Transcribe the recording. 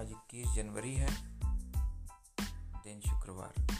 आज इक्कीस जनवरी है दिन शुक्रवार।